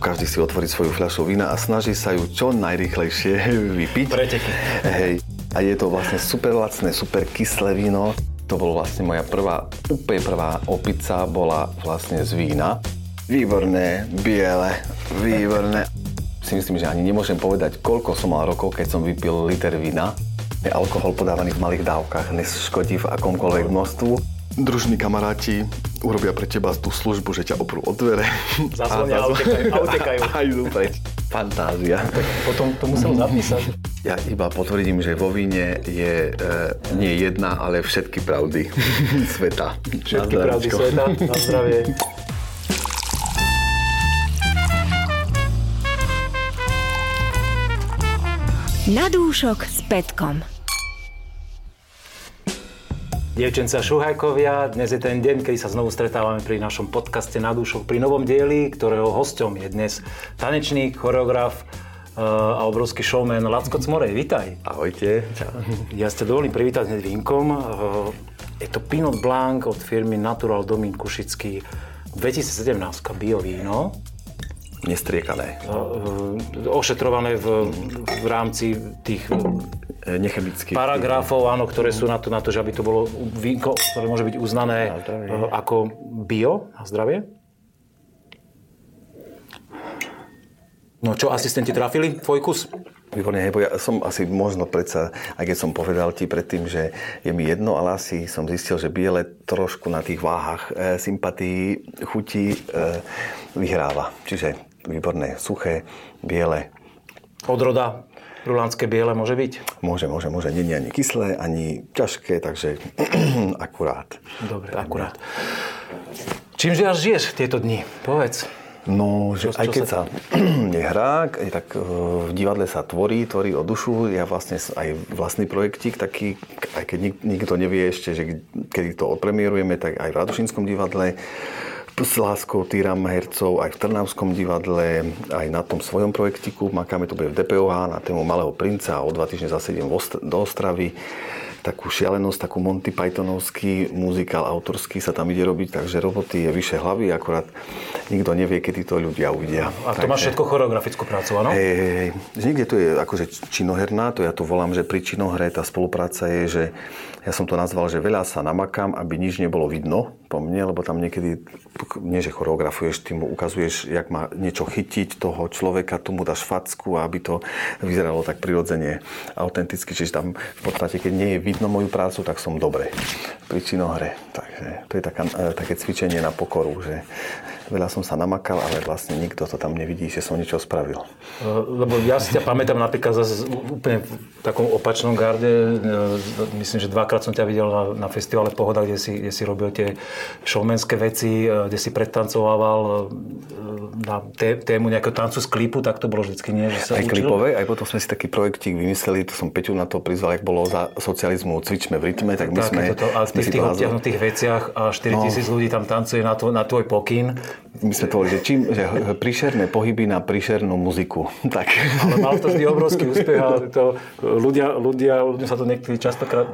každý si otvorí svoju fľašu vína a snaží sa ju čo najrychlejšie vypiť. Preteky. Hej. A je to vlastne super lacné, super kyslé víno. To bolo vlastne moja prvá, úplne prvá opica bola vlastne z vína. Výborné, biele, výborné. Si myslím, že ani nemôžem povedať, koľko som mal rokov, keď som vypil liter vína. Je alkohol podávaný v malých dávkach, neškodí v akomkoľvek množstvu družní kamaráti urobia pre teba tú službu, že ťa oprú od dvere. Zazvonia a utekajú. A utekajú. A idú preč. Fantázia. Potom to musel zapísať. Ja iba potvrdím, že vo víne je e, nie jedna, ale všetky pravdy sveta. Všetky pravdy sveta. Na zdravie. Na dúšok s Petkom. Dievčenca Šuhajkovia, dnes je ten deň, kedy sa znovu stretávame pri našom podcaste Na dušok, pri novom dieli, ktorého hosťom je dnes tanečník, choreograf uh, a obrovský showman Lacko Cmorej. Vítaj. Ahojte. Čau. Ja ste dovolím privítať hneď vínkom. Uh, je to Pinot Blanc od firmy Natural Domin Kušický. 2017 bio víno. Nestriekané. Uh, ošetrované v, v rámci tých nechemických. Paragrafov, áno, ktoré sú na to, na to, že aby to bolo vínko, ktoré môže byť uznané uh, ako bio na zdravie. No čo, asistenti trafili tvoj kus? Výborne, hej, ja som asi možno predsa, aj keď som povedal ti predtým, že je mi jedno, ale asi som zistil, že biele trošku na tých váhach e, sympatí, chutí e, vyhráva. Čiže výborné, suché, biele. Odroda Rulánske biele môže byť? Môže, môže, môže. Nie, nie ani kyslé, ani ťažké, takže akurát. Dobre, akurát. Čím žiaľ žiješ tieto dni? Povedz. No, že čo, aj keď sa, sa tak e, v divadle sa tvorí, tvorí o dušu. Ja vlastne aj vlastný projektík taký, aj keď nik, nikto nevie ešte, že kedy to odpremierujeme, tak aj v Radošinskom divadle s láskou týram hercov aj v Trnavskom divadle, aj na tom svojom projektiku. Makáme to bude v DPOH na tému Malého princa a o dva týždne zase idem do Ostravy takú šialenosť, takú Monty Pythonovský muzikál autorský sa tam ide robiť, takže roboty je vyše hlavy, akorát nikto nevie, kedy to ľudia uvidia. A to takže... máš všetko choreografickú prácu, áno? Hej, hej, hej. Niekde to je akože činoherná, to ja to volám, že pri činohre tá spolupráca je, že ja som to nazval, že veľa sa namakám, aby nič nebolo vidno po mne, lebo tam niekedy, nie že choreografuješ, ty mu ukazuješ, jak má niečo chytiť toho človeka, tomu dáš facku, aby to vyzeralo tak prirodzene, autenticky. Čiže tam v podstate, keď nie je vidno moju prácu, tak som dobre pri činohre. Takže to je taká, e, také cvičenie na pokoru, že veľa som sa namakal, ale vlastne nikto to tam nevidí, že som niečo spravil. Eh, lebo ja si ťa pamätám napríklad zase úplne v takom opačnom garde. Eh, myslím, že dvakrát som ťa videl na, na festivale Pohoda, kde si, kde si robil tie showmanské veci, eh, kde si predtancovával na tému nejakého tancu z klipu, tak to bolo vždycky nie, že sa Aj učil? klipové, aj potom sme si taký projektík vymysleli, to som Peťu na to prizval, ak bolo za socializmu Cvičme v rytme, tak my tak, sme... To, a v tých obťahnutých veciach a 4 no. ľudí tam tancuje na, tvoj, na tvoj pokyn my sme to že, čím, že príšerné pohyby na príšernú muziku. Tak. Ale mal to vždy obrovský úspech a to ľudia, ľudia, ľudia sa to niekedy častokrát,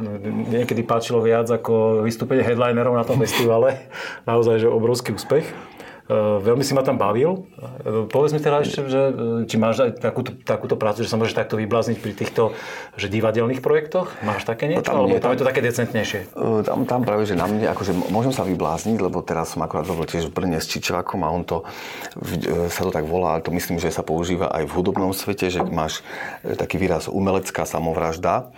niekedy páčilo viac ako vystúpenie headlinerov na tom festivale. Naozaj, že obrovský úspech. Eh, veľmi si ma tam bavil. Eh, povedz mi teda ešte, že, eh, či máš aj takúto, takúto prácu, že sa môžeš takto vyblázniť pri týchto že divadelných projektoch? Máš také niečo? No tam, alebo tam, tam je to také decentnejšie? Tam, tam práve, že na mne, akože môžem sa vyblázniť, lebo teraz som akorát robil tiež v Brne s Čičvakom a on to, sa to tak volá, ale to myslím, že sa používa aj v hudobnom svete, že máš taký výraz umelecká samovražda.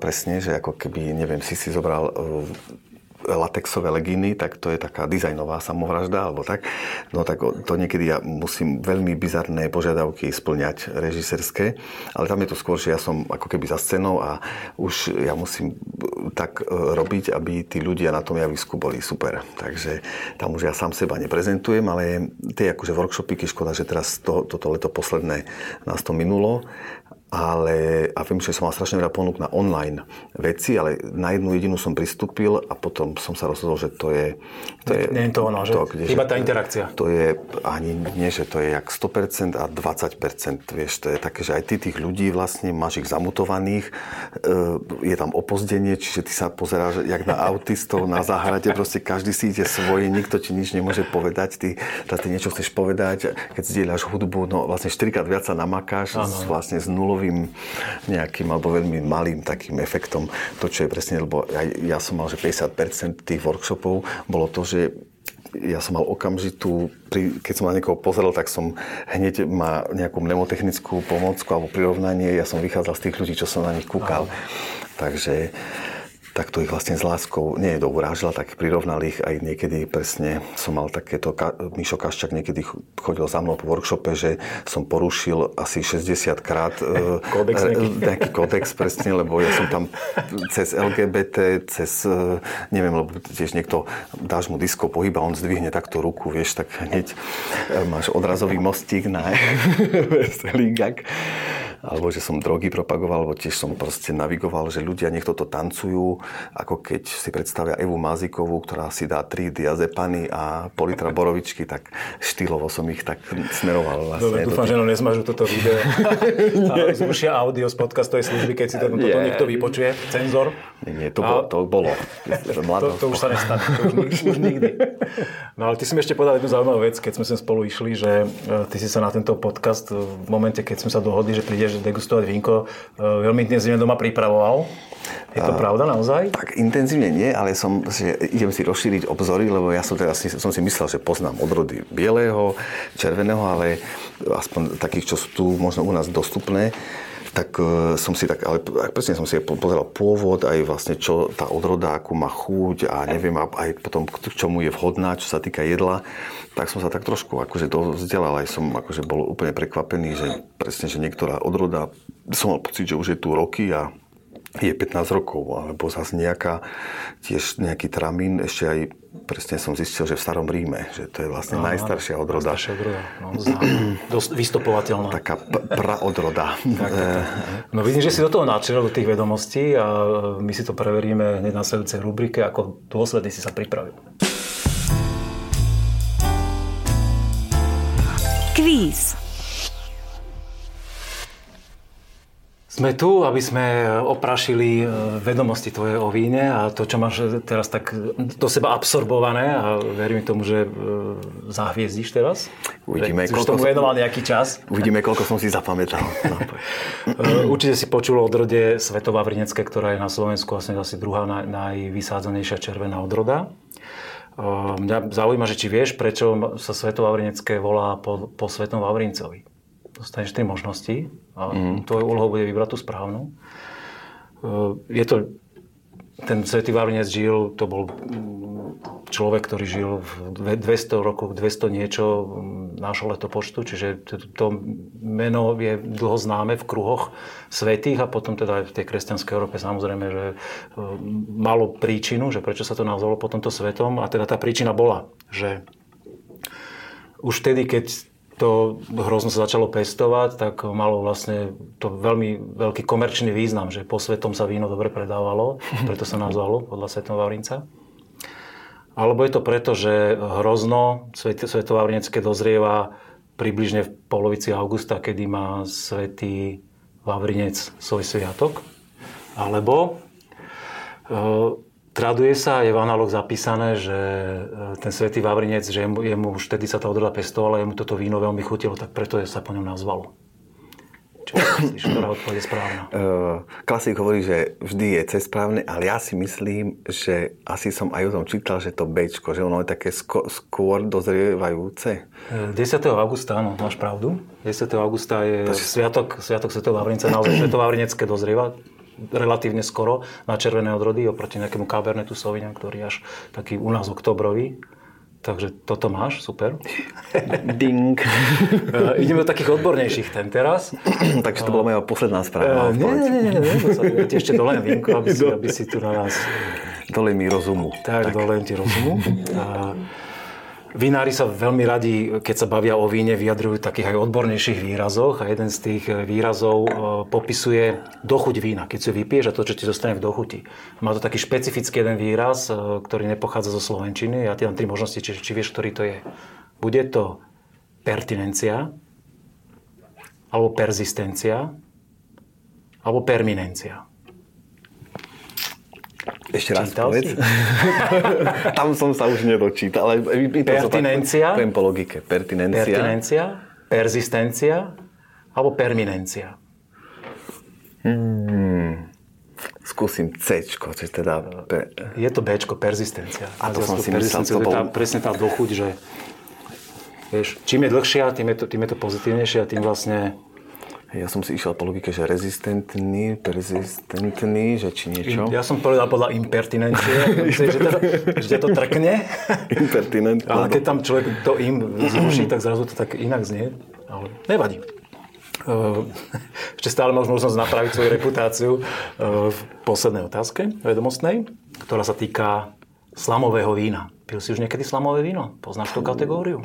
Presne, že ako keby, neviem, si si zobral latexové legíny, tak to je taká dizajnová samovražda, alebo tak. No tak to niekedy ja musím veľmi bizarné požiadavky splňať režiserské, ale tam je to skôr, že ja som ako keby za scenou a už ja musím tak e, robiť, aby tí ľudia na tom javisku boli super. Takže tam už ja sám seba neprezentujem, ale tie akože workshopy, škoda, že teraz to, toto leto posledné nás to minulo, ale, a viem, že som mal strašne veľa ponúk na online veci, ale na jednu jedinú som pristúpil a potom som sa rozhodol, že to je... To je nie je to ono, že? To, kde, Iba tá interakcia. To je ani nie, že to je jak 100% a 20%, vieš, to je také, že aj ty tých ľudí vlastne máš ich zamutovaných, e, je tam opozdenie, čiže ty sa pozeráš jak na autistov na záhrade, proste každý si ide svoje, nikto ti nič nemôže povedať, ty, ty niečo chceš povedať, keď zdieľaš hudbu, no vlastne 4 krát viac sa namakáš, ano. vlastne z nulou nulovým nejakým alebo veľmi malým takým efektom. To, čo je presne, lebo ja, ja som mal, že 50% tých workshopov bolo to, že ja som mal okamžitú, keď som na niekoho pozrel, tak som hneď má nejakú mnemotechnickú pomocku alebo prirovnanie. Ja som vychádzal z tých ľudí, čo som na nich kúkal. Takže tak to ich vlastne s láskou, nie je dourážila, tak prirovnal ich aj niekedy presne, som mal takéto, Mišo Kaščak niekedy chodil za mnou po workshope, že som porušil asi 60 krát e, kódex nejaký. nejaký kódex presne, lebo ja som tam cez LGBT, cez, e, neviem, lebo tiež niekto, dáš mu disko pohyba, on zdvihne takto ruku, vieš, tak hneď máš odrazový mostík na lingak alebo že som drogy propagoval, alebo tiež som proste navigoval, že ľudia nech toto tancujú, ako keď si predstavia Evu Mazikovú, ktorá si dá tri diazepany a politra borovičky, tak štýlovo som ich tak smeroval. Vlastne. Dobre, dúfam, že no nesmažu toto video. a zrušia audio z podcastovej služby, keď si to, toto niekto vypočuje, cenzor. Nie, nie to, bolo, to bolo. to, to, už sa nestane, to už, už nikdy. No ale ty si mi ešte povedal jednu zaujímavú vec, keď sme sem spolu išli, že e, ty si sa na tento podcast v momente, keď sme sa dohodli, že príde že degustovať vínko, e, veľmi intenzívne doma pripravoval. Je to pravda naozaj? Tak intenzívne nie, ale som, že idem si rozšíriť obzory, lebo ja som teraz som si myslel, že poznám odrody bieleho, červeného, ale aspoň takých, čo sú tu možno u nás dostupné tak uh, som si tak, ale presne som si pozeral pôvod, aj vlastne čo tá odroda, akú má chuť a neviem, aj potom k čomu je vhodná, čo sa týka jedla, tak som sa tak trošku akože vzdelal, aj som akože bol úplne prekvapený, že presne, že niektorá odroda, som mal pocit, že už je tu roky a je 15 rokov, alebo zase nejaká, tiež nejaký tramín, ešte aj presne som zistil, že v starom Ríme, že to je vlastne no, najstaršia odroda. Najstaršia odroda, no, dosť vystopovateľná. Taká praodroda. tak, tak, No vidím, že si do toho načrel, do tých vedomostí a my si to preveríme hneď na sledujúcej rubrike, ako dôsledne si sa pripravil. Kvíz. Sme tu, aby sme oprašili e, vedomosti tvoje o víne a to, čo máš teraz tak do seba absorbované a verím tomu, že e, zahviezdíš teraz. Uvidíme, Už koľko tomu venoval nejaký čas. Uvidíme, koľko som si zapamätal. E, určite si počul o odrode Svetová Vrinecké, ktorá je na Slovensku vlastne asi druhá naj, najvysádzanejšia červená odroda. Mňa zaujíma, že či vieš, prečo sa Svetová Vrinecké volá po, po Svetom Vavrincovi dostaneš tri možnosti a mm. tvojou úlohou bude vybrať tú správnu. Je to, ten svätý Vavrinec žil, to bol človek, ktorý žil v 200 rokoch, 200 niečo nášho letopočtu, čiže to meno je dlho známe v kruhoch svetých a potom teda aj v tej kresťanskej Európe samozrejme, že malo príčinu, že prečo sa to nazvalo po tomto svetom a teda tá príčina bola, že už vtedy, keď to hrozno sa začalo pestovať, tak malo vlastne to veľmi veľký komerčný význam, že po svetom sa víno dobre predávalo, preto sa nazvalo podľa Svetom Vavrinca. Alebo je to preto, že hrozno Svetovavrinecké dozrieva približne v polovici augusta, kedy má Svetý Vavrinec svoj sviatok. Alebo e, Traduje sa, je v analoch zapísané, že e, ten svätý Vavrinec, že jemu, jemu už vtedy sa tá odroda pestovala, jemu toto víno veľmi chutilo, tak preto sa po ňom nazvalo. Čo myslíš, ktorá odpoveď je správna? Uh, klasik hovorí, že vždy je cez správne, ale ja si myslím, že asi som aj o tom čítal, že to Bčko, že ono je také sko- skôr dozrievajúce. 10. E, augusta, áno, máš pravdu. 10. augusta je to sviatok, sviatok Sv. Vavrinca, naozaj Sv. Vavrinecké dozrieva relatívne skoro na červené odrody oproti nejakému Cabernetu Sauvignon, ktorý až taký u nás oktobrový. Takže toto máš, super. Ding. Uh, ideme do takých odbornejších ten teraz. Takže to bola moja posledná správa. Uh, nie, nie, nie, nie, ti ešte dolejem vínko, aby si, aby si tu na nás... Dolej mi rozumu. Tak, tak. dolejem ti rozumu. Uh, Vinári sa veľmi radi, keď sa bavia o víne, vyjadrujú takých aj odbornejších výrazoch a jeden z tých e, výrazov e, popisuje dochuť vína, keď si vypiješ a to, čo ti zostane v dochuti. Má to taký špecifický jeden výraz, e, ktorý nepochádza zo Slovenčiny. Ja ti dám tri možnosti, či, či vieš, ktorý to je. Bude to pertinencia, alebo persistencia, alebo perminencia. Ešte raz Čítal povedz. Tam som sa už nedočítal, ale Pertinencia. Poviem po logike. Pertinencia. Pertinencia, persistencia, alebo perminencia. Skúsim C, čo teda... Pe... Je to Bčko, persistencia. A to som si myslel, to je tá, bol- presne tá dochuť, že vieš, čím je dlhšia, tým je, to, tým je to pozitívnejšie a tým vlastne Ja som si išiel po logike, že rezistentný, persistentný, že či niečo. Ja som povedal podľa impertinencie, že, to, že to trkne, Impertinent. ale keď tam človek to im zruší, tak zrazu to tak inak znie. Ale nevadí. Eh, Ešte stále máš možnosť napraviť svoju reputáciu eh, v poslednej otázke vedomostnej, ktorá sa týka slamového vína. Pil si už niekedy slamové víno? Poznáš tú kategóriu?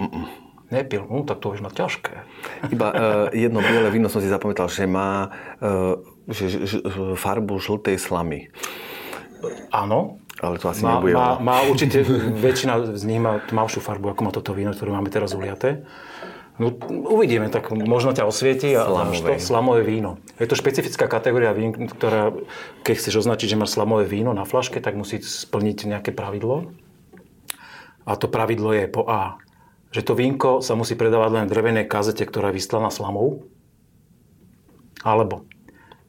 Nepil. No, tak to už má ťažké. Iba uh, jedno biele víno som si zapamätal, že má uh, že, že, že, farbu žltej slamy. Áno. Ale to asi Má, nebude má, má určite, väčšina z nich má tmavšiu farbu, ako má toto víno, ktoré máme teraz uliaté. No, uvidíme, tak možno ťa osvieti a dáš to Slamové. slamové víno. Je to špecifická kategória vín, ktorá, keď chceš označiť, že máš slamové víno na flaške, tak musí splniť nejaké pravidlo. A to pravidlo je po A, že to vínko sa musí predávať len v drevenej kazete, ktorá je vystlaná slamou. Alebo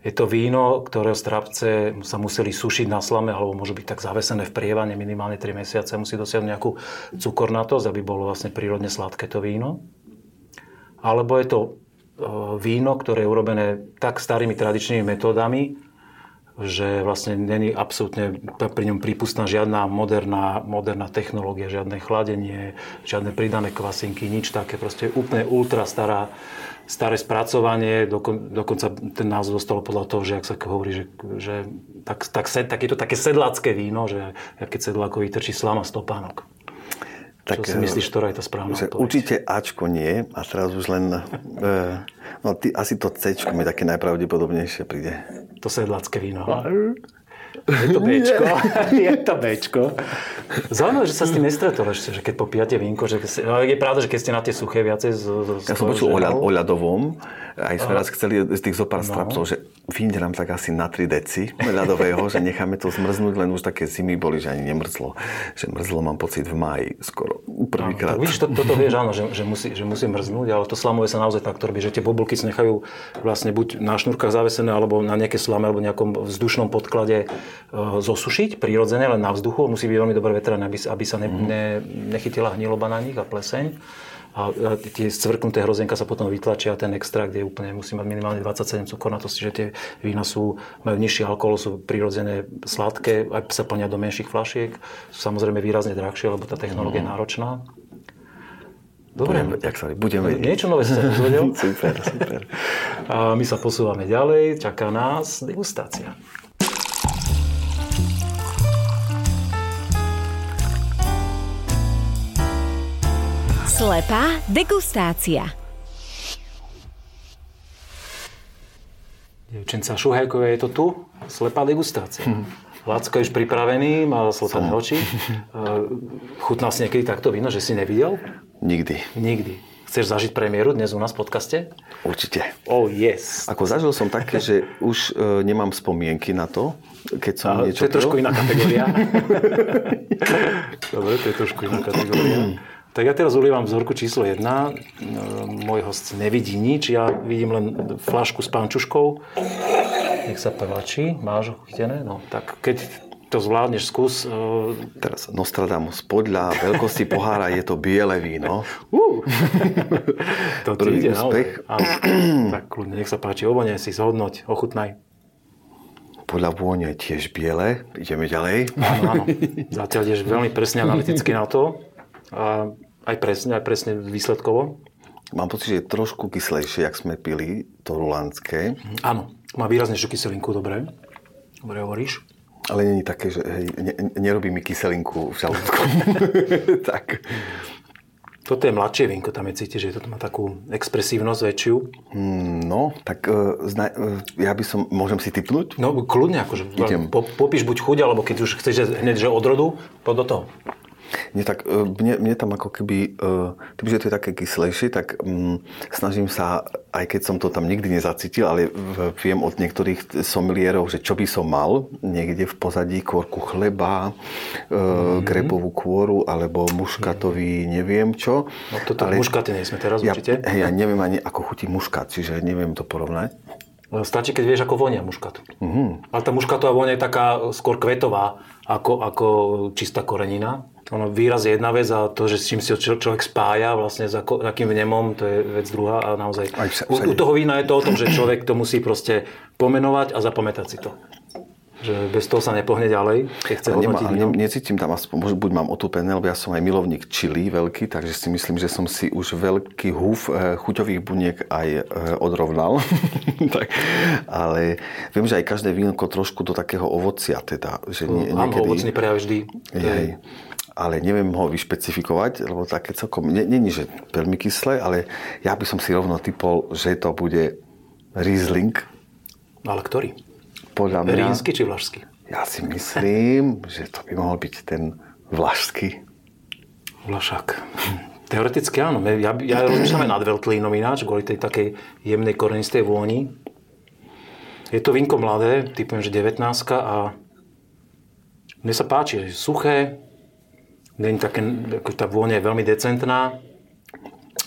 je to víno, ktoré strapce sa museli sušiť na slame, alebo môžu byť tak zavesené v prievane minimálne 3 mesiace. Musí dosiahnuť nejakú cukornatosť, aby bolo vlastne prírodne sladké to víno. Alebo je to e, víno, ktoré je urobené tak starými tradičnými metódami, že vlastne není absolútne pri ňom prípustná žiadna moderná, moderná technológia, žiadne chladenie, žiadne pridané kvasinky, nič také. Proste úplne ultra stará, staré spracovanie, dokon, dokonca ten názov dostalo podľa toho, že ak sa hovorí, že, že tak, tak, sed, tak je to také sedlácké víno, že keď sedláko vytrčí slama stopánok. Tak, Čo si myslíš, ktorá je tá správna že odpoveď? určite Ačko nie a teraz už len... Uh, no ty, asi to Cčko mi také najpravdepodobnejšie príde. To sedlácké víno. Je to Bčko. je to Bčko. Zaujímavé, že sa s tým nestretol ešte, že keď popíjate vínko, že ale je pravda, že keď ste na tie suché viacej z, z, Ja som počul o, ľad, o ľadovom, aj sme raz chceli z tých No. zopár strapcov, že vyjde nám tak asi na 3 deci ľadového, že necháme to zmrznúť, len už také zimy boli, že ani nemrzlo. Že mrzlo mám pocit v máji skoro, prvýkrát. Tak vidíš, to, toto vieš, áno, že, že, musí, že musí mrznúť, ale to slamové sa naozaj takto robí, že tie bobulky si nechajú vlastne buď na šnúrkach zavesené, alebo na nejaké slame, alebo nejakom vzdušnom podklade zosušiť prirodzene, len na vzduchu. Musí byť veľmi dobre vetrané, aby, aby sa ne, ne, nechytila hniloba na nich a pleseň. A a tie scvrknuté hrozienka sa potom vytlačia a ten extrakt je úplne, musí mať minimálne 27 cukornatosti, že tie vína sú, majú nižší alkohol, sú prirodzené sladké, aj sa plnia do menších flašiek, sú samozrejme výrazne drahšie, lebo tá technológia je náročná. Dobre, Budem, jak sa hovorí, budem vedieť. niečo nové dozvedel. super, super. A my sa posúvame ďalej, čaká nás degustácia. Slepá degustácia. Devčenca Šuhajkové je to tu, slepá degustácia. Lacko je už pripravený, má slepené oči. E, Chutnal si niekedy takto víno, že si nevidel? Nikdy, Nikdy. Chceš zažiť premiéru dnes u nás v podcaste? určite. Oh yes. Ako zažil som také, že už e, nemám spomienky na to, keď som Ale niečo to je trošku iná kategória. Dobre, to je trošku iná kategória. Tak ja teraz ulievam vzorku číslo 1. Môj host nevidí nič, ja vidím len flašku s pánčuškou. Nech sa páči, máš ho chytené? No, tak keď to zvládneš, skús. Uh, Teraz Nostradamus, podľa veľkosti pohára je to biele víno. uh, to ti ide úspech. tak kľudne, nech sa páči, ovonie si, zhodnoť, ochutnaj. Podľa vône tiež biele. Ideme ďalej. Áno, áno. Zatiaľ ideš veľmi presne analyticky na to. A aj presne, aj presne výsledkovo. Mám pocit, že je trošku kyslejšie, jak sme pili to rulandské. Áno, má výraznejšiu kyselinku, dobre. Dobre hovoríš. Ale není také, že hej, ne, nerobí mi kyselinku v žalúdku. tak. Toto je mladšie vínko, tam je cítiť, že toto má takú expresívnosť väčšiu. Mm, No, tak uh, zna, uh, ja by som, môžem si typnúť? No kľudne, akože Idem. po, popíš buď chuť, alebo keď už chceš hneď, že odrodu, poď do toho. Nie, tak uh, mne, mne tam ako keby, tým, že to je také kyslejšie, tak um, snažím sa, aj keď som to tam nikdy nezacítil, ale viem od niektorých somilierov, že čo by som mal niekde v pozadí, kôrku chleba, mm-hmm. grebovú kôru, alebo muškatový neviem čo. No toto ale... muškaty nie sme teraz ja, určite. ja neviem ani ako chutí muškat, čiže neviem to porovnať. Stačí, keď vieš, ako vonia muškat. Mhm. Mm. Ale tá muškatová vonia je taká skôr kvetová, ako, ako čistá korenina. Ono, výraz je jedna vec a to, že s čím si človek spája, vlastne s ako, akým vnemom, to je vec druhá a naozaj. U, u toho vína je to o tom, že človek to musí proste pomenovať a zapamätať si to. Že bez toho sa nepohne ďalej, keď chce nemá, ne, necítim tam, aspoň, buď mám otúpené, lebo ja som aj milovník čili veľký, takže si myslím, že som si už veľký húf e, chuťových buniek aj e, odrovnal. tak, ale viem, že aj každé vínko trošku do takého ovocia teda, že nie, niekedy... ovocný prejav vždy. To je- Hej. Ale neviem ho vyšpecifikovať, lebo také celkom... Nie, že veľmi kyslé, ale ja by som si rovno typol, že to bude Riesling. Ale ktorý? Podľa mňa... Rínsky či vlašský? Ja si myslím, že to by mohol byť ten vlašský. Vlašák. Teoreticky áno. Ja, ja rozmýšľam aj nad Veltlínom ináč, kvôli tej takej jemnej korenistej vôni. Je to vínko mladé, typujem, že 19 a mne sa páči, je suché, není také, ako tá vôňa je veľmi decentná.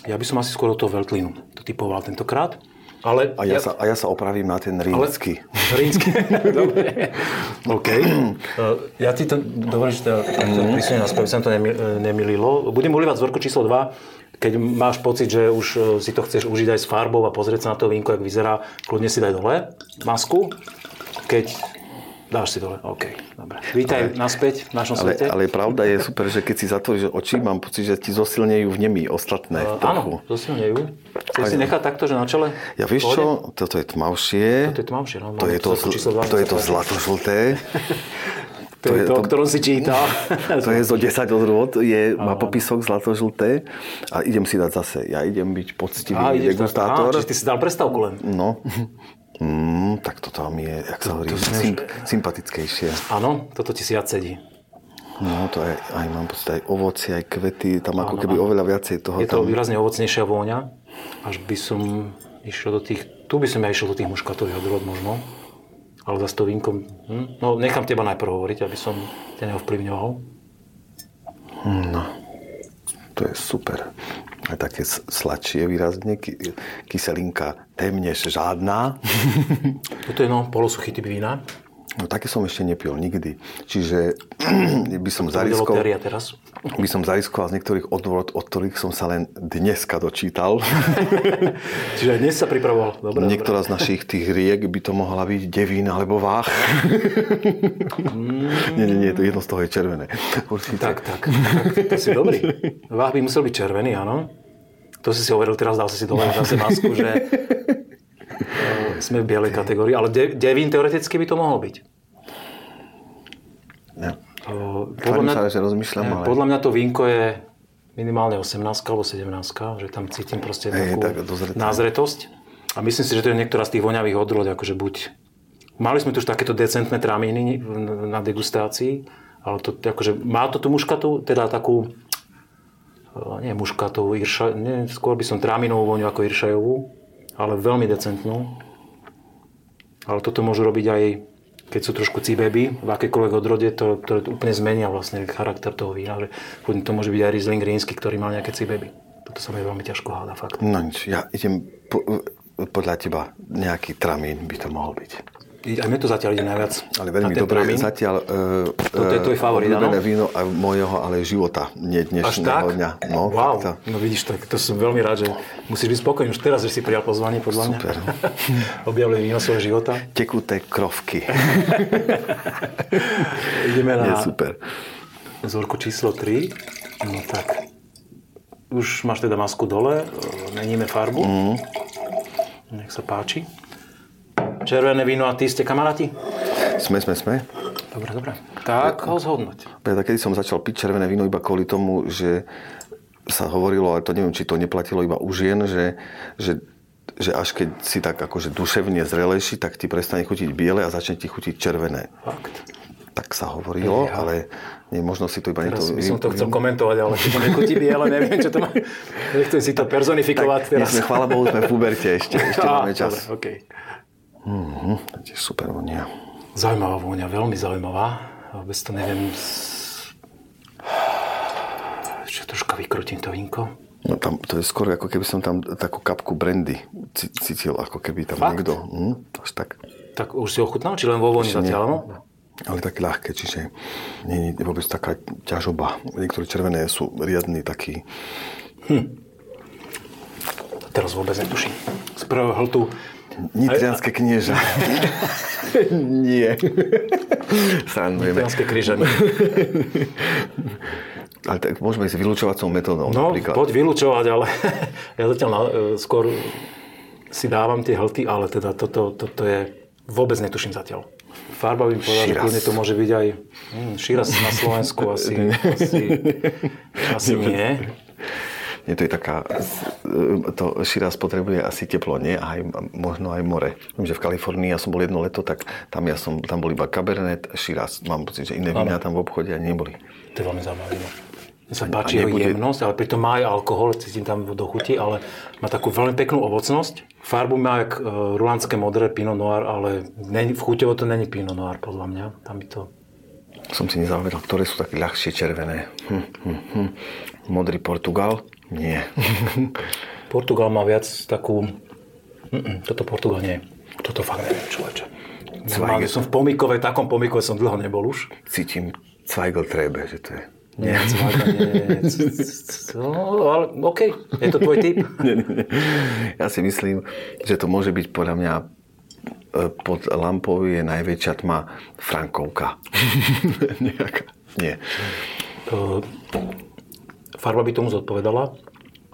Ja by som asi skôr do toho Veltlínu to typoval tentokrát. Ale A ja, sa, a ja sa opravím na ten rínsky. Rínsky. Dobre. OK. Uh, Ja ti to dovolím, že Mhm. prísne naspäť, aby sa to nemi- e, nemililo. Budem ulívať vzorku číslo 2. Keď máš pocit, že už e, si to chceš užiť aj s farbou a pozrieť sa na to vínko, jak vyzerá, kľudne si daj dole masku. Keď dáš si dole, OK. Dobre. Vítaj naspäť v našom Ale, svete. ale pravda je super, že keď si zatvoríš oči, mám pocit, že ti zosilnejú vnemy ostatné Uh, áno, zosilnejú. Chceš si nechať takto, že na čele? Ja vieš čo, toto je tmavšie. To je tmavšie, no. To je to, vzorku zl- číslo 2, to, je to zlatožlté. To je to, o ktorom si čítal. To je zo 10 odrôd, je, má popisok zlatožlté. A idem si dať zase, ja idem byť poctivý ideš degustátor. Á, čiže ty si dal prestávku len. No, mm, tak toto mi je, jak sa hovorí, symp- sympatickejšie. Áno, toto ti si viac sedí. No, to je, aj mám pocit, aj ovoci, aj kvety, tam ako keby oveľa viacej toho Je to tam. výrazne ovocnejšia vôňa. Až by som išiel do tých... Tu by som ja išiel do tých muškatových odrôd možno. Ale zase to vínko... Hm? No, nechám teba najprv hovoriť, aby som ťa neovplyvňoval. No, to je super. Aj také sladšie výrazne, ky- kyselinka témnež žádná. Toto je no, polosuchý typ vína. No také som ešte nepil nikdy. Čiže by som zariskoval, teraz. by som zariskoval z niektorých odvorod, od ktorých som sa len dneska dočítal. Čiže dnes sa pripravoval. Dobre, Niektorá z našich tých riek by to mohla byť devín alebo váh. nie, nie, nie, to jedno z toho je červené. Určite. Tak, tak, tak, to si dobrý. Váh by musel byť červený, áno. To si si overil teraz, dal si si dole zase masku, že sme v bielej kategórii. Ale de, devín teoreticky by to mohol byť. Ne. O, Tvarím sa, že rozmýšľam, ne, ale... podľa mňa to vínko je minimálne 18 alebo 17, že tam cítim proste Hej, takú tak názretosť. A myslím si, že to je niektorá z tých voňavých odrôd, akože buď... Mali sme tu už takéto decentné tramíny na degustácii, ale to akože má to tú muškatu, teda takú e, nie muškatovú, irša, nie, skôr by som tráminovú voňu ako iršajovú, ale veľmi decentnú. Ale toto môžu robiť aj keď sú trošku cibeby, v akékoľvek odrode, to, to úplne zmenia vlastne charakter toho vína. Že to môže byť aj Riesling rínsky, ktorý mal nejaké cibeby. Toto sa mi veľmi ťažko háda, fakt. No nič, ja idem po, podľa teba nejaký tramín by to mohol byť. Aj mne to zatiaľ ide najviac. Ale veľmi dobre, zatiaľ uh, Toto je tvoj favorit, áno? Víno aj mojho, ale života, nie dnešného dňa. No, wow. tak No vidíš, tak to som veľmi rád, že musíš byť spokojný už teraz, že si prijal pozvanie, podľa mňa. Super. Objavili víno svojho života. tekuté krovky. Ideme Je na super. vzorku číslo 3. No tak. Už máš teda masku dole, e, meníme farbu. Mhm. Nech sa páči. Červené víno a ty ste kamaráti? Sme, sme, sme. Dobre, dobre. Tak ho zhodnoť. Ja kedy som začal piť červené víno iba kvôli tomu, že sa hovorilo, ale to neviem, či to neplatilo iba u žien, že, že, že až keď si tak akože duševne zrelejší, tak ti prestane chutiť biele a začne ti chutiť červené. Fakt. Tak sa hovorilo, Ja. ale nie, možno si to iba Teraz niekto... by som to chcel komentovať, ale keď nechutí biele, neviem, čo to má. Nechcem si to personifikovať tak, teraz. my sme, chvála Bohu, sme v puberte ešte, ešte máme čas. Dobre, okay. Mhm, tiež super vonia. Zaujímavá vôňa, veľmi zaujímavá. Vôbec to neviem... Ešte troška vykrutím to vínko. No tam, to je skoro ako keby som tam takú kapku brandy cítil, ako keby tam Fakt? niekto... Hm, až tak. Tak už si ochutnal, či len vo nie. zatiaľ, no? Ale také ľahké, čiže nie je vôbec taká ťažoba. Niektoré červené sú riadny taký... Teraz vôbec netuším. Z prvého hltu Nitrianské knieža. nie. Srandujeme. Nitrianské križanie. Ale tak môžeme ísť vylúčovacou metódou No, napríklad. poď vylúčovať, ale ja zatiaľ na, skôr si dávam tie hlty, ale teda toto, toto je... Vôbec netuším zatiaľ. Farba by mi povedala, že kľudne to môže byť aj... Hm, širaz na Slovensku asi, asi, asi nie. Nie, to je taká... To Širaz potrebuje asi teplo, nie? A aj, možno aj more. Viem, že v Kalifornii ja som bol jedno leto, tak tam ja som, tam bol iba Cabernet, Širaz. Mám pocit, že iné vína tam v obchode ani neboli. To je veľmi zaujímavé. Mne sa páči jeho nebude- jemnosť, ale pritom má aj alkohol, cítim tam do chuti, ale má takú veľmi peknú ovocnosť. Farbu má jak uh, rulandské modré Pinot Noir, ale v chuťovo to není Pinot Noir, podľa mňa. Tam by to... Som si nezavedal, ktoré sú také ľahšie červené. Hm, hm, hm. Modrý Portugal? Nie. Portugal má viac takú... Toto Portugal nie. Toto fakt neviem, človeče. Normálne som v pomikove, takom pomikove som dlho nebol už. Cítim Zweigl Trebe, že to je... Nie, cvajka, nie, No, ale OK, je to tvoj typ. Nie, nie, nie. Ja si myslím, že to môže byť podľa mňa e, pod lampou je najväčšia tma Frankovka. Nejaká. Nie. Farba by tomu zodpovedala,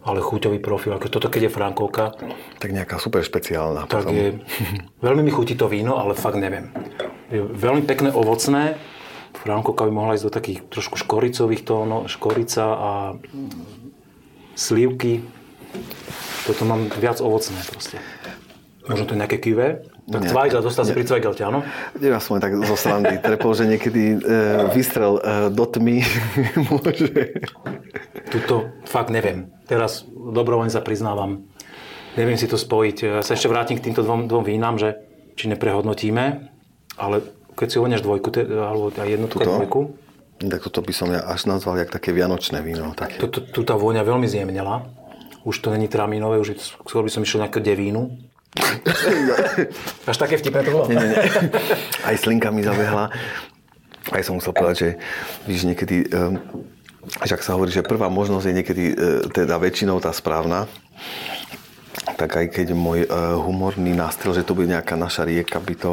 ale chuťový profil, ako toto keď je Frankovka, Tak nejaká super špeciálna. tak potom. je... Veľmi mi chutí to víno, ale fakt neviem. Je veľmi pekné ovocné. Frankovka by mohla ísť do takých trošku škoricových tónov, škorica a slivky. Toto mám viac ovocné proste. Možno to je nejaké kivé. Tak Nie. Zweigel, dostal si pri Zweigelte, áno? Ja som len tak zo srandy trepol, že niekedy e, vystrel e, do tmy môže... Tuto fakt neviem. Teraz dobrovoľne sa priznávam. Neviem si to spojiť. Ja sa ešte vrátim k týmto dvom, dvom vínam, že či neprehodnotíme, ale keď si uvonieš dvojku, te, alebo aj jednotku, Tuto? dvojku, Tak toto by som ja až nazval jak také vianočné víno. Také. tu, tá vôňa veľmi zjemnela. Už to není tramínové, už skôr by som išiel nejakého devínu. Až také vtipné to bolo. Nie, nie, nie. Aj slinka mi zabehla. Aj som musel povedať, že víš, niekedy, um, že ak sa hovorí, že prvá možnosť je niekedy uh, teda väčšinou tá správna, tak aj keď môj uh, humorný nástrel, že to bude nejaká naša rieka, by to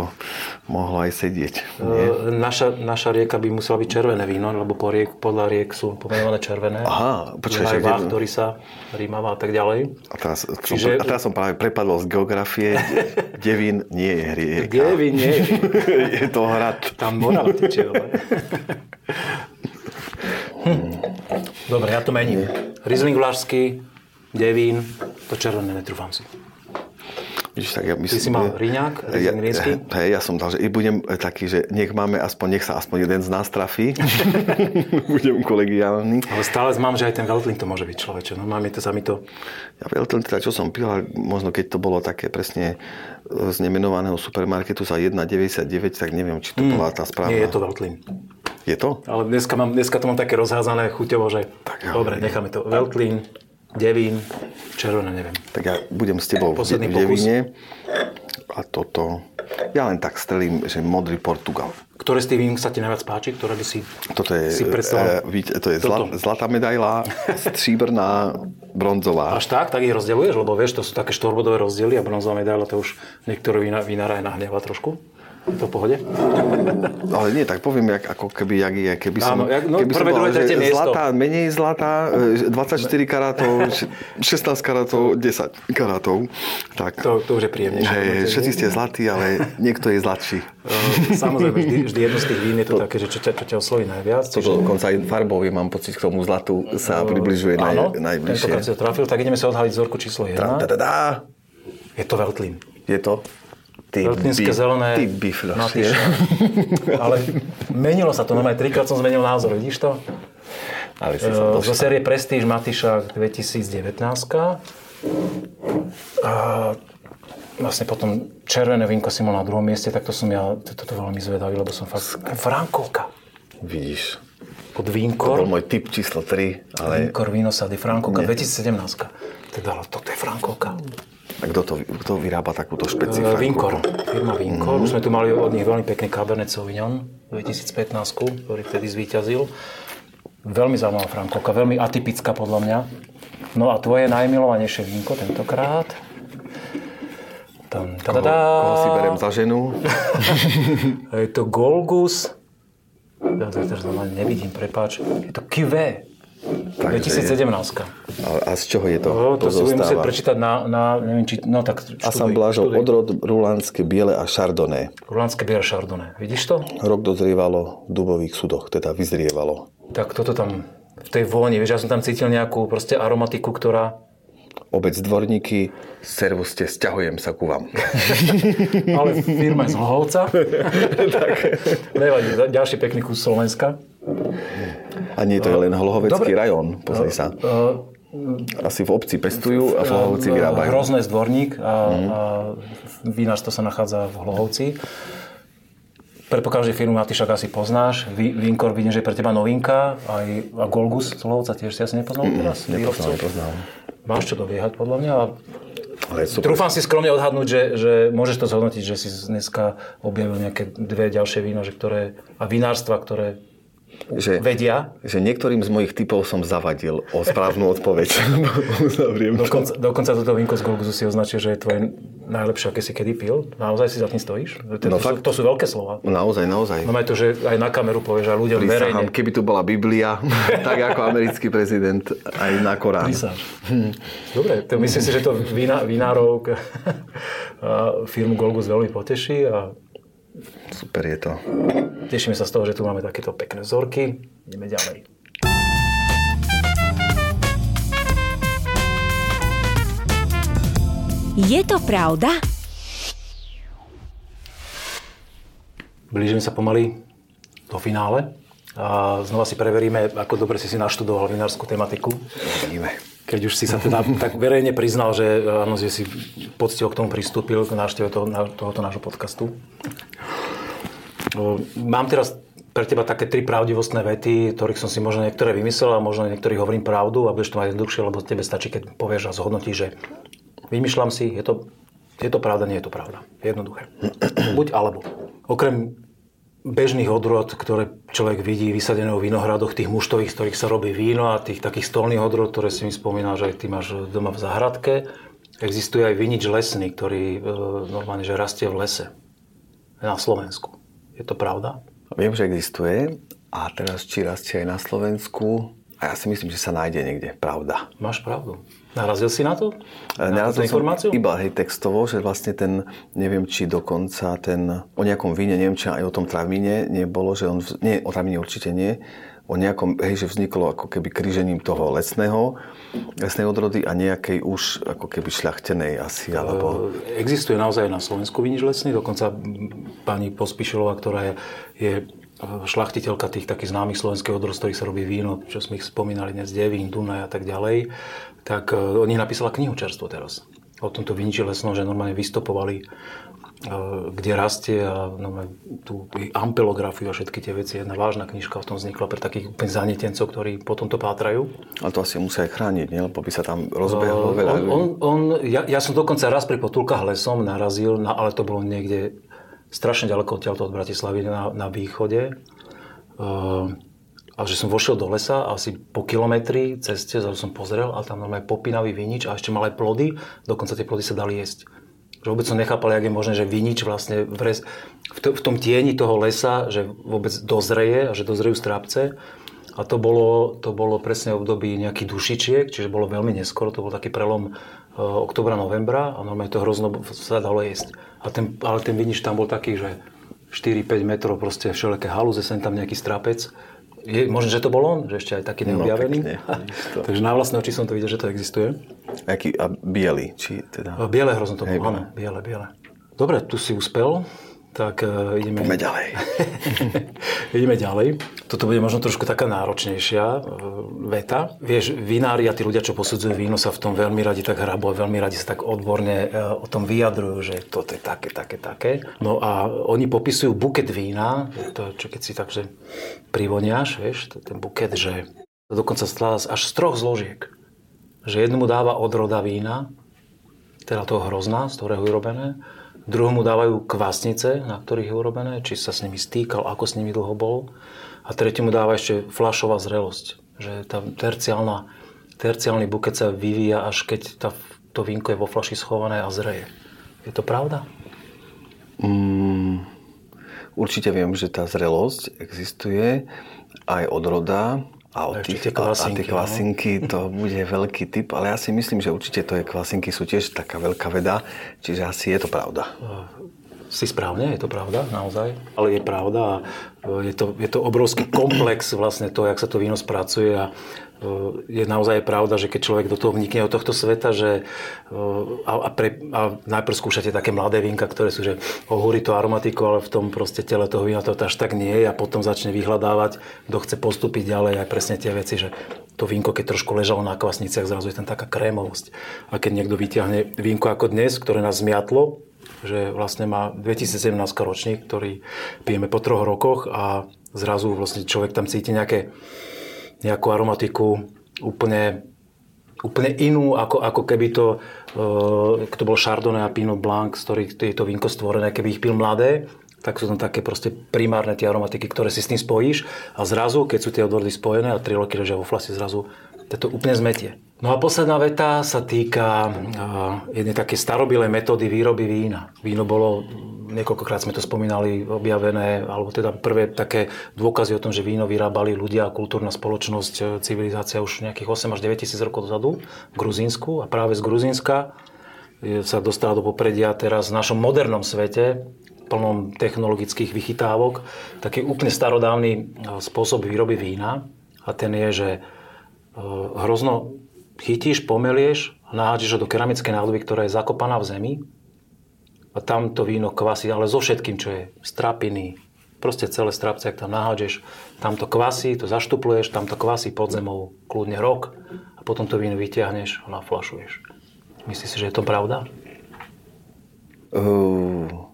mohlo aj sedieť. Nie? E, Naša, naša rieka by musela byť červené víno, lebo po riek, podľa riek sú pomenované červené. Aha, počkaj, Aj že kde- ktorý sa rímava a tak ďalej. A teraz, som, Čiže- a teraz som práve prepadol z geografie. Devín nie je rieka. Devín nie je. je to hrad. Tam Morava tečie. Hm. Dobre, ja to mením. Riesling vlašský, Devín, to červené netrúfam si. Vidíš, tak ja myslím, si mal Riňák, ja, hej, ja som dal, že i budem taký, že nech máme aspoň, nech sa aspoň jeden z nás trafí. budem kolegiálny. Ale stále mám, že aj ten Veltlin to môže byť človeče. No máme to sa mi to... Ja veľmi teda, čo som pil, možno keď to bolo také presne e, z nemenovaného supermarketu za 1,99, tak neviem, či to bola tá správna. Nie je to Veltlin. Je to? Ale dneska, mám, dneska to mám také rozházané chuťovo, že... Tak Dobre, necháme to. Veltlin, Devín, červené, neviem. Tak ja budem s tebou Posledný v Devine. A toto... Ja len tak strelím, že modrý Portugal. Ktoré z tých vín sa ti najviac páči? Ktoré by si... Toto je, Si predstav- e, víte, to je Toto. zla, zlatá medaila, stříbrná, bronzová. Až tak, tak ich rozdeľuješ? Lebo vieš, to sú také štorbodové rozdiely a bronzová medaila to už niektoré vína, vinára aj nahneva trošku. To v pohode? Ale nie, tak poviem, jak, ako keby, jak je, keby som, Áno, jak- no, keby som prvé, povedal, druhé, tretie miesto. zlatá, menej zlatá, e, 24 karátov, 16 karátov, 10 karátov. Tak, To, to už je príjemnejšie. hej, všetci ste zlatí, ale niekto je zlatší. Samozrejme, vždy, vždy jedno z tých vín je to také, že čo ťa, čo ťa osloví najviac. Toto dokonca aj farbou mám pocit, k tomu zlatu sa približuje naj, Áno, najbližšie. tentokrát si to trafil, tak ideme sa odhaliť vzorku číslo 1. Tá, tá, tá, tá. Je to Veltlín. Je to? Ty Veltlínske bi- zelené Ty bifľaš. Matyša. Ale menilo sa to, normálne trikrát som zmenil názor, vidíš to? Ale si sa Zo série Prestige Matiša 2019. A vlastne potom červené vínko si mal na druhom mieste, tak to som ja, toto veľmi zvedavý, lebo som fakt... Frankovka. Vidíš. Od To bol Vínkor. môj typ číslo 3, ale Vínkor Víno Sady Frankovka 2017. Teda, toto je Frankovka. A kto, to, kto vyrába takúto Eh, špecifiku? Vínkor, firma Vínkor. Už sme tu mali od nich veľmi pekný Cabernet Sauvignon 2015, ktorý vtedy zvíťazil. Veľmi zaujímavá Frankovka, veľmi atypická podľa mňa. No a tvoje najmilovanejšie vínko tentokrát. Tam, Koho, koho si berem za ženu? Je to Golgus. Ja to teraz nevidím, prepáč. Je to Cuvée. 2017. A, a z čoho je to? No, to, si budem musieť prečítať na, na neviem, či, no tak študuj, Asamblážov odrod rulánske biele a šardone. Rulánske biele Chardonnay. Vidíš to? Rok dozrievalo v dubových sudoch, teda vyzrievalo. Tak toto tam v tej vôni, vieš, ja som tam cítil nejakú proste aromatiku, ktorá... Obec dvorníky, servuste, sťahujem sa ku vám. Ale firma je z Hlohovca. Nevadí, ďalší pekný kus Slovenska. A nie to je len Hlohovecký Dobre. rajón, pozri sa. Uh, Asi v obci pestujú a v Hlohovci vyrábajú. Hrozné z Dvorník a, a vinárstvo sa nachádza v Hlohovci. Predpokladám, že firmu Matišak asi poznáš. Vínkor vidím, že je pre teba novinka. Aj, a Golgus z Hlohovca tiež si asi nepoznal teraz? Nepoznám, výrobcov? nepoznám. Máš čo dobiehať podľa mňa. A Ale super. Trúfam si skromne odhadnúť, že, že môžeš to zhodnotiť, že si dneska objavil nejaké dve ďalšie víno, že ktoré, a vinárstva, ktoré že, vedia. že niektorým z mojich typov som zavadil o správnu odpoveď. Dokonca, dokonca toto vínko z Golgusu si označil, že je tvoje najlepšie, aké si kedy pil. Naozaj si za tým stojíš? To, No to, sú, fakt. to sú veľké slova. Naozaj, naozaj. No to, že aj na kameru povieš a ľuďom verejne. Keby tu bola Biblia, tak ako americký prezident, aj na Korán. Dobre, to myslím si, že to vína, vinárov firmu Golgus veľmi poteší a Super je to. tešíme sa z toho, že tu máme takéto pekné vzorky. Ideme ďalej. Je to pravda? Blížime sa pomaly do finále. A znova si preveríme, ako dobre si si naštudoval vinárskú tematiku. Vidíme. Keď už si sa teda tak verejne priznal, že áno, že si poctivo k tomu pristúpil k návšteve toho, tohoto nášho podcastu. Mám teraz pre teba také tri pravdivostné vety, ktorých som si možno niektoré vymyslel a možno niektorých hovorím pravdu a budeš to mať jednoduchšie, lebo tebe stačí, keď povieš a zhodnotíš, že vymýšľam si, je to, je to pravda, nie je to pravda. Jednoduché. Buď alebo. Okrem bežných odrod, ktoré človek vidí vysadené v vinohradoch, tých muštových, z ktorých sa robí víno a tých takých stolných odrod, ktoré si mi spomínal, že aj ty máš doma v záhradke, existuje aj vinič lesný, ktorý e, normálne že rastie v lese na Slovensku. Je to pravda? Viem, že existuje a teraz či rastie aj na Slovensku a ja si myslím, že sa nájde niekde, pravda. Máš pravdu. Narazil si na to? E, Na Narazil som informáciu? iba hej, textovo, že vlastne ten, neviem, či dokonca ten, o nejakom víne, neviem, či aj o tom travine nebolo, že on, nie, o travine určite nie, o nejakom, hej, že vzniklo ako keby krížením toho lesného, lesnej odrody a nejakej už ako keby šľachtenej asi, alebo... Existuje naozaj na Slovensku vinič lesný, dokonca pani Pospišilová, ktorá je, je šlachtiteľka tých takých známych slovenských odrod, z ktorých sa robí víno, čo sme ich spomínali dnes, Devín, Dunaj a tak ďalej, tak e, o nich napísala knihu čerstvo teraz. O tomto viniči lesnom, že normálne vystopovali, e, kde rastie a normálne tú ampelografiu a všetky tie veci. Jedna vážna knižka o tom vznikla pre takých úplne zanietencov, ktorí po tomto pátrajú. Ale to asi musia aj chrániť, nie? Lebo by sa tam rozbehlo veľa... On, on, on, ja, ja som dokonca raz pri potulkách lesom narazil, na, ale to bolo niekde strašne ďaleko odtiaľto od Bratislavy na, na východe. Uh, a že som vošiel do lesa asi po kilometri ceste, zrazu som pozrel a tam normálne popínavý vinič a ešte mal aj plody, dokonca tie plody sa dali jesť. Že vôbec som nechápal, jak je možné, že vinič vlastne v, res, v, to, v tom tieni toho lesa, že vôbec dozreje a že dozrejú strápce. A to bolo, to bolo presne období nejakých dušičiek, čiže bolo veľmi neskoro, to bol taký prelom e, oktobra, novembra a normálne to hrozno sa dalo jesť. A ten, ale ten vinič tam bol taký, že 4-5 metrov, proste všelijaké halúze, sem tam nejaký strapec. Je, možno, že to bol on, že ešte aj taký No, neobjavený. pekne, Takže na vlastné oči som to videl, že to existuje. Aký, a biely, či teda... Biele hrozno to bolo, áno, biele, biele. Dobre, tu si uspel, tak uh, ideme... Poďme ďalej. ideme ďalej. Toto bude možno trošku taká náročnejšia uh, veta. Vieš, vinári a tí ľudia, čo posudzujú víno, sa v tom veľmi radi tak hrabu a veľmi radi sa tak odborne uh, o tom vyjadrujú, že toto je také, také, také. No a oni popisujú buket vína, to, čo keď si takže privoniaš, vieš, to, ten buket, že to dokonca skladá až z troch zložiek. Že jednomu dáva odroda vína, teda toho hrozná, z ktorého je urobené. Druhomu dávajú kvasnice, na ktorých je urobené, či sa s nimi stýkal, ako s nimi dlho bol. A tretiemu dáva ešte flašová zrelosť. Že tá terciálna, terciálny buket sa vyvíja, až keď tá, to vínko je vo flaši schované a zreje. Je to pravda? Mm, určite viem, že tá zrelosť existuje aj od roda a ešte tých, tie a, a kvasinky, tie kvasinky, to bude veľký typ, ale ja si myslím, že určite to je kvasinky sú tiež taká veľká veda, čiže asi je to pravda. Si správne, je to pravda, naozaj. Ale je pravda a e, je to, je to obrovský komplex vlastne to, jak sa to víno spracuje a je naozaj pravda, že keď človek do toho vnikne do tohto sveta, že e, a, a, pre, a najprv skúšate také mladé vínka, ktoré sú, že ohúri to aromatiku, ale v tom proste tele toho vína to až tak nie je a potom začne vyhľadávať, kto chce postúpiť ďalej aj presne tie veci, že to vínko, keď trošku ležalo na kvasniciach, zrazu je tam taká krémovosť. A keď niekto vyťahne vínko ako dnes, ktoré nás zmiatlo, že vlastne má 2017 ročník, ktorý pijeme po troch rokoch a zrazu vlastne človek tam cíti nejaké, nejakú aromatiku úplne, úplne inú, ako, ako keby to, uh, to bol Chardonnay a Pinot Blanc, z ktorých je to vínko stvorené, keby ich pil mladé, tak sú tam také proste primárne tie aromatiky, ktoré si s tým spojíš a zrazu, keď sú tie odrody spojené a 3 roky ležia vo flasi, zrazu to úplne zmetie. No a posledná veta sa týka uh, jednej také starobilej metódy výroby vína. Víno bolo, niekoľkokrát sme to spomínali, objavené, alebo teda prvé také dôkazy o tom, že víno vyrábali ľudia, kultúrna spoločnosť, civilizácia už nejakých 8 až 9 tisíc rokov dozadu v Gruzínsku a práve z Gruzínska sa dostala do popredia teraz v našom modernom svete, plnom technologických vychytávok, taký úplne starodávny spôsob výroby vína a ten je, že hrozno chytíš, pomelieš nahádžeš ho do keramickej nádoby, ktorá je zakopaná v zemi a tam to víno kvasí, ale so všetkým, čo je strapiny, proste celé strapce, ak tam nahádžeš, tam to kvasí, to zaštupluješ, tam to kvasí pod zemou kľudne rok a potom to víno vyťahneš a naflašuješ. Myslíš si, že je to pravda? Uh,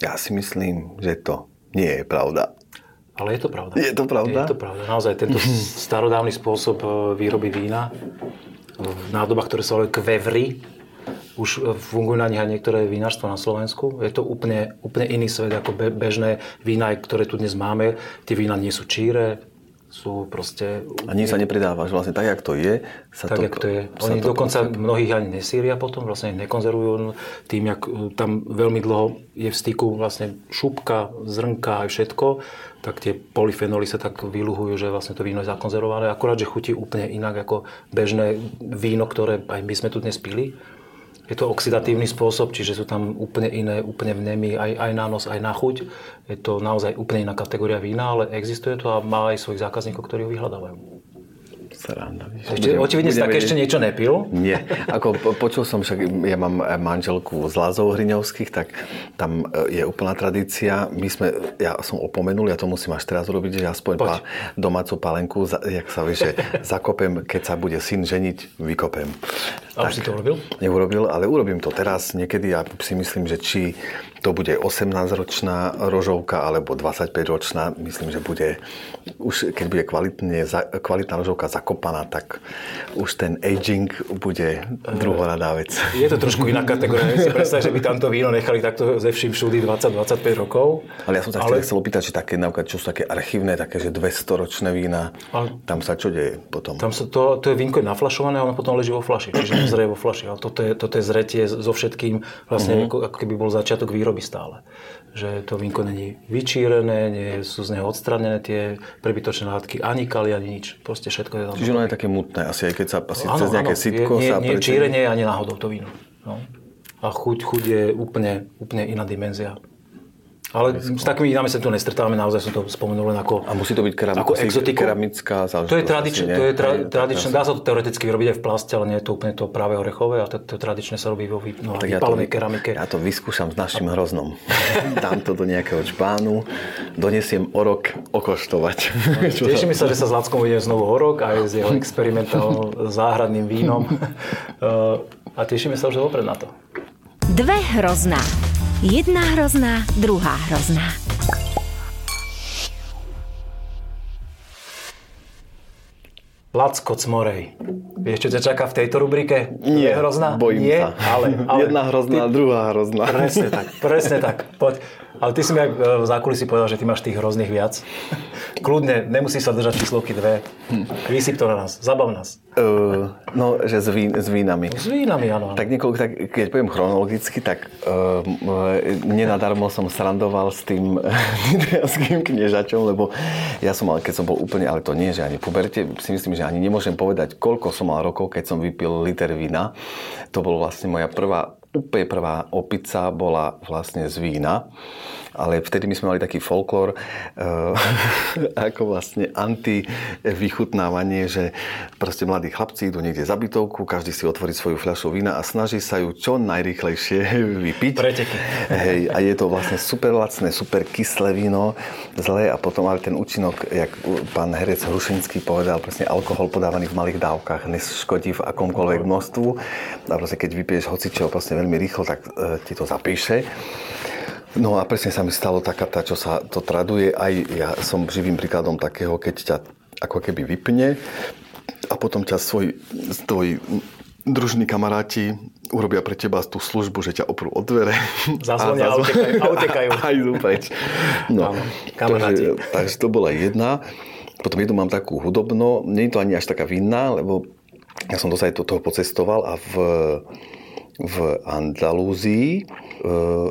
ja si myslím, že to nie je pravda. Ale je to pravda. Je to pravda? Je to pravda. Naozaj tento starodávny spôsob e, výroby vína v nádobách, ktoré sa volajú kvevry, už e, fungujú na nich aj niektoré vinárstva na Slovensku. Je to úplne, úplne iný svet ako bežné vína, ktoré tu dnes máme. Tie vína nie sú číre, sú proste... A nie sa nepridáva, že vlastne tak, jak to je, sa tak, to, jak to je. Oni to dokonca proste- mnohých ani nesíria potom, vlastne nekonzervujú tým, jak e, tam veľmi dlho je v styku vlastne šupka, zrnka aj všetko, tak tie polyfenoly sa tak vyluhujú, že vlastne to víno je zakonzervované. Akurát, že chutí úplne inak ako bežné víno, ktoré aj my sme tu dnes pili. Je to oxidatívny spôsob, čiže sú tam úplne iné, úplne vnemy aj, aj na nos, aj na chuť. Je to naozaj úplne iná kategória vína, ale existuje to a má aj svojich zákazníkov, ktorí ho vyhľadávajú. Sranda. Ešte, očividne si vedieť- ešte niečo nepil. Nie. Ako po- počul som, však ja mám manželku z Lázov Hriňovských, tak tam e, je úplná tradícia. My sme, ja som opomenul, ja to musím až teraz urobiť, že aspoň Poď. pá, domácu palenku, jak sa vie, že zakopem, keď sa bude syn ženiť, vykopem. A už si to urobil? Neurobil, ale urobím to teraz. Niekedy ja si myslím, že či to bude 18-ročná rožovka alebo 25-ročná, myslím, že bude, už keď bude kvalitne, kvalitná rožovka zakopaná, tak už ten aging bude druhoradá vec. Je to trošku iná kategória. Si predstaviť, že by tamto víno nechali takto ze vším všudy 20-25 rokov. Ale ja som sa ale... chcel opýtať, či také, napríklad, čo sú také archívne, také, že 200-ročné vína, ale... tam sa čo deje potom? Tam sa to, to je vínko je naflašované a ono potom leží vo flaši, čiže zrie vo flaši. Ale toto je, toto je zretie so všetkým, vlastne uh-huh. ako, ako keby bol začiatok výroby stále že to vínko není vyčírené, nie sú z neho odstranené tie prebytočné látky, ani kali, ani nič. Proste všetko je tam. Čiže ono je také mutné, asi aj keď sa asi ano, cez nejaké ano, sitko nie, sa... Nie, nie čírenie ani náhodou to víno. No. A chuť, chuť je úplne, úplne iná dimenzia. Ale s takými vínami sa tu nestretávame, naozaj som to spomenul len ako A musí to byť keram, ako exotiku. keramická záležitosť. To je tradičné, to je tra, tradičné, dá sa to teoreticky vyrobiť aj v plaste, ale nie je to úplne to práve orechové a to, to tradične sa robí vo no, tak ja to, keramike. Ja to vyskúšam s našim hroznom. Dám to do nejakého čbánu, donesiem o rok okoštovať. No, teším sa, že sa s Lackom uvidíme znovu o rok aj s jeho experimentálnym záhradným vínom. a tešíme sa už vopred na to. Dve hrozná. Jedna hrozná, druhá hrozná. Lacko Cmorej. Vieš, čo ťa čaká v tejto rubrike? Nie, je hrozná? bojím Nie, sa. Ale, ale, Jedna hrozná, ty... druhá hrozná. Presne tak, presne tak. Poď. Ale ty si mi v zákulisí povedal, že ty máš tých hrozných viac. Kľudne, nemusí sa držať číslovky dve. Vysyp to na nás, zabav nás. Uh, no, že s, vín, s vínami. S vínami, áno. Tak niekoľko, tak, keď poviem chronologicky, tak uh, nenadarmo som srandoval s tým nitrianským kniežačom, lebo ja som mal, keď som bol úplne, ale to nie, že ani puberte, si myslím, že ani nemôžem povedať, koľko som mal rokov, keď som vypil liter vína. To bol vlastne moja prvá úplne prvá opica bola vlastne z vína, ale vtedy my sme mali taký folklór, uh, ako vlastne anti-vychutnávanie, že proste mladí chlapci idú niekde za bytovku, každý si otvorí svoju fľašu vína a snaží sa ju čo najrychlejšie vypiť. Preteky. Hej, a je to vlastne super lacné, super kyslé víno, zlé a potom ale ten účinok, jak pán herec Hrušinský povedal, presne alkohol podávaný v malých dávkach neškodí v akomkoľvek množstvu a proste keď vypiješ hocičo proste veľmi rýchlo, tak e, ti to zapíše. No a presne sa mi stalo taká tá, čo sa to traduje. Aj ja som živým príkladom takého, keď ťa ako keby vypne a potom ťa svoj, tvoj družní kamaráti urobia pre teba tú službu, že ťa oprú od dvere. Zazvonia a, utekajú. A utekajú. A idú preč. No, takže, takže to bola jedna. Potom jednu mám takú hudobno. Nie je to ani až taká vinná, lebo ja som dosť do toho pocestoval a v v Andalúzii,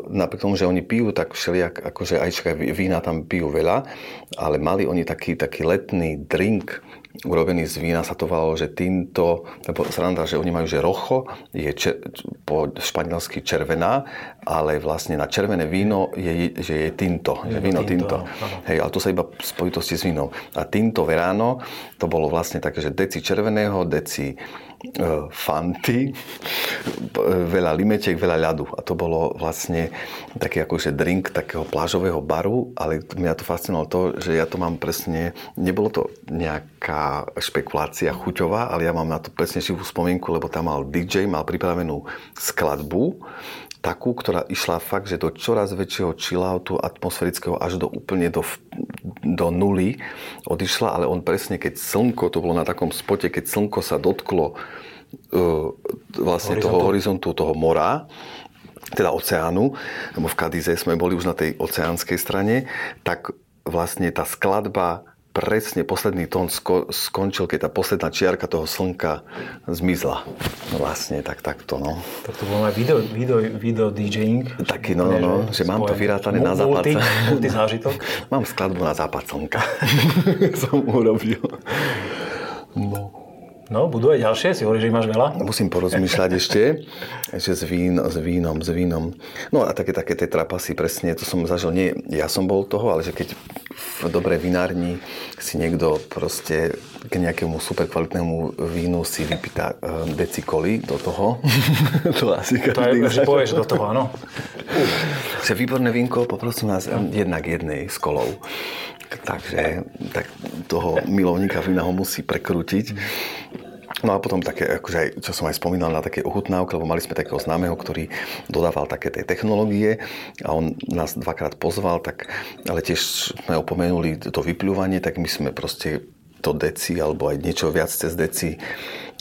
napriek tomu, že oni pijú tak všelijak, akože aj vína tam pijú veľa, ale mali oni taký, taký letný drink, urobený z vína sa to volalo, že tinto, lebo sranda, že oni majú, že rocho je čer, po španielsky červená, ale vlastne na červené víno je, že je tinto, že víno tinto. tinto. Hej, ale to sa iba v spojitosti s vínom. A tinto verano, to bolo vlastne také, že deci červeného, deci E, fanty, veľa limetiek, veľa ľadu. A to bolo vlastne taký akože drink takého plážového baru, ale mňa to fascinovalo to, že ja to mám presne, nebolo to nejaká špekulácia chuťová, ale ja mám na to presne živú spomienku, lebo tam mal DJ, mal pripravenú skladbu, takú, ktorá išla fakt, že do čoraz väčšieho chilloutu atmosférického až do úplne do, do nuly odišla, ale on presne, keď slnko, to bolo na takom spote, keď slnko sa dotklo uh, vlastne horizontu. toho horizontu, toho mora, teda oceánu, lebo v Kadize sme boli už na tej oceánskej strane, tak vlastne tá skladba presne posledný tón sko- skončil, keď tá posledná čiarka toho slnka zmizla. No vlastne, tak takto, no. Tak to bolo aj video, video, video DJing. Taký, no, no, no, že, že mám to vyrátané na západ. Multi, multi zážitok. mám skladbu na západ slnka. Som urobil. No. No, budú aj ďalšie? Si hovoríš, že máš veľa? Musím porozmýšľať ešte, že s, vín, s vínom, s vínom. No a také, také tie trapasy, presne, to som zažil, nie ja som bol toho, ale že keď v dobrej vinárni si niekto proste k nejakému super kvalitnému vínu si vypýta uh, decikoly do toho. to asi To je, povieš do toho, áno. Že výborné vínko, poprosím vás, jednak jednej s kolou. Takže tak toho milovníka vína ho musí prekrútiť. No a potom také, akože aj, čo som aj spomínal na také ochutnávky, lebo mali sme takého známeho, ktorý dodával také tie technológie a on nás dvakrát pozval, tak, ale tiež sme opomenuli to vypľúvanie, tak my sme proste to deci, alebo aj niečo viac cez deci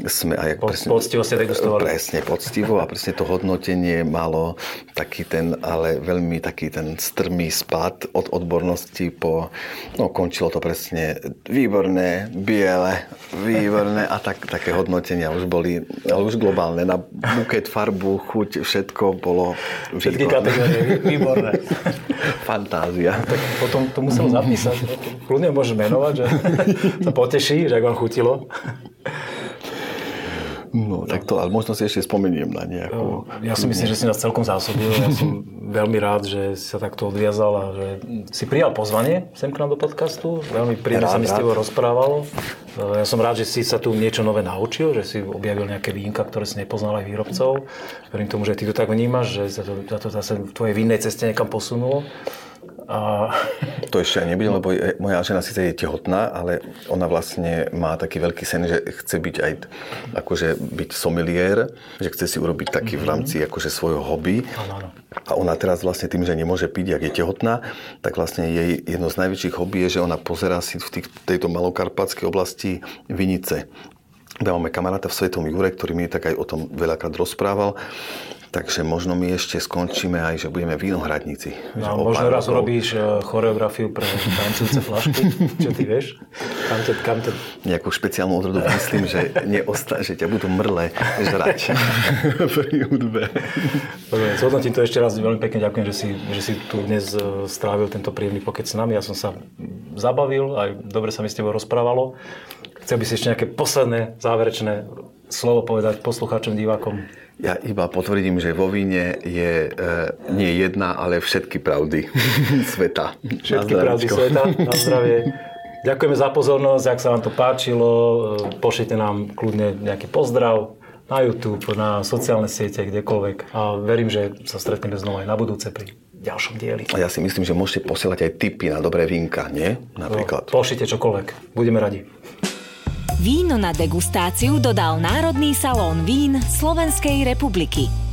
sme aj... Po, presne, poctivo ste degustovali. Presne, poctivo a presne to hodnotenie malo taký ten, ale veľmi taký ten strmý spad od odbornosti po... No, končilo to presne výborné, biele, výborné a tak, také hodnotenia už boli, ale už globálne. Na buket, farbu, chuť, všetko bolo... Všetky kategórie, výborné. Fantázia. Tak potom to musel zapísať. Kľudne môžeš menovať, že to poteší, že ak vám chutilo. No, tak to, ale možno si ešte spomeniem na nejakú... Ja si myslím, že si nás celkom zásobil. Ja som veľmi rád, že sa takto odviazal a že si prijal pozvanie sem k nám do podcastu. Veľmi príjemne sa mi s tebou rozprávalo. Ja som rád, že si sa tu niečo nové naučil, že si objavil nejaké vínka, ktoré si nepoznal aj výrobcov. Verím tomu, že ty to tak vnímaš, že sa to, sa to zase v tvojej vinnej ceste niekam posunulo. A... To ešte aj nebude, lebo moja žena síce je tehotná, ale ona vlastne má taký veľký sen, že chce byť aj akože byť someliér, že chce si urobiť taký v mhm. rámci akože svojho hobby. Ano, ano. A ona teraz vlastne tým, že nemôže piť, ak je tehotná, tak vlastne jej jedno z najväčších hobby je, že ona pozerá si v tých, tejto malokarpatskej oblasti vinice. Máme kamaráta v Svetom Jure, ktorý mi tak aj o tom veľakrát rozprával Takže možno my ešte skončíme aj, že budeme vinohradníci. No, možno raz urobíš uh, choreografiu pre tancujúce flašky, čo ty vieš? Kam te, kam te... Nejakú špeciálnu odrodu myslím, že, neosta- že ťa budú mrle žrať pri hudbe. Dobre, zhodnotím to ešte raz. Veľmi pekne ďakujem, že si, že si tu dnes e, strávil tento príjemný pokec s nami. Ja som sa zabavil, aj dobre sa mi s tebou rozprávalo. Chcel by si ešte nejaké posledné, záverečné slovo povedať poslucháčom, divákom? Ja iba potvrdím, že vo víne je e, nie jedna, ale všetky pravdy sveta. Všetky pravdy sveta, na zdravie. Ďakujeme za pozornosť, ak sa vám to páčilo, e, pošlite nám kľudne nejaký pozdrav na YouTube, na sociálne siete, kdekoľvek. A verím, že sa stretneme znova aj na budúce pri ďalšom dieli. A ja si myslím, že môžete posielať aj tipy na dobré vínka, nie? Napríklad. No, pošlite čokoľvek. Budeme radi. Víno na degustáciu dodal Národný salón vín Slovenskej republiky.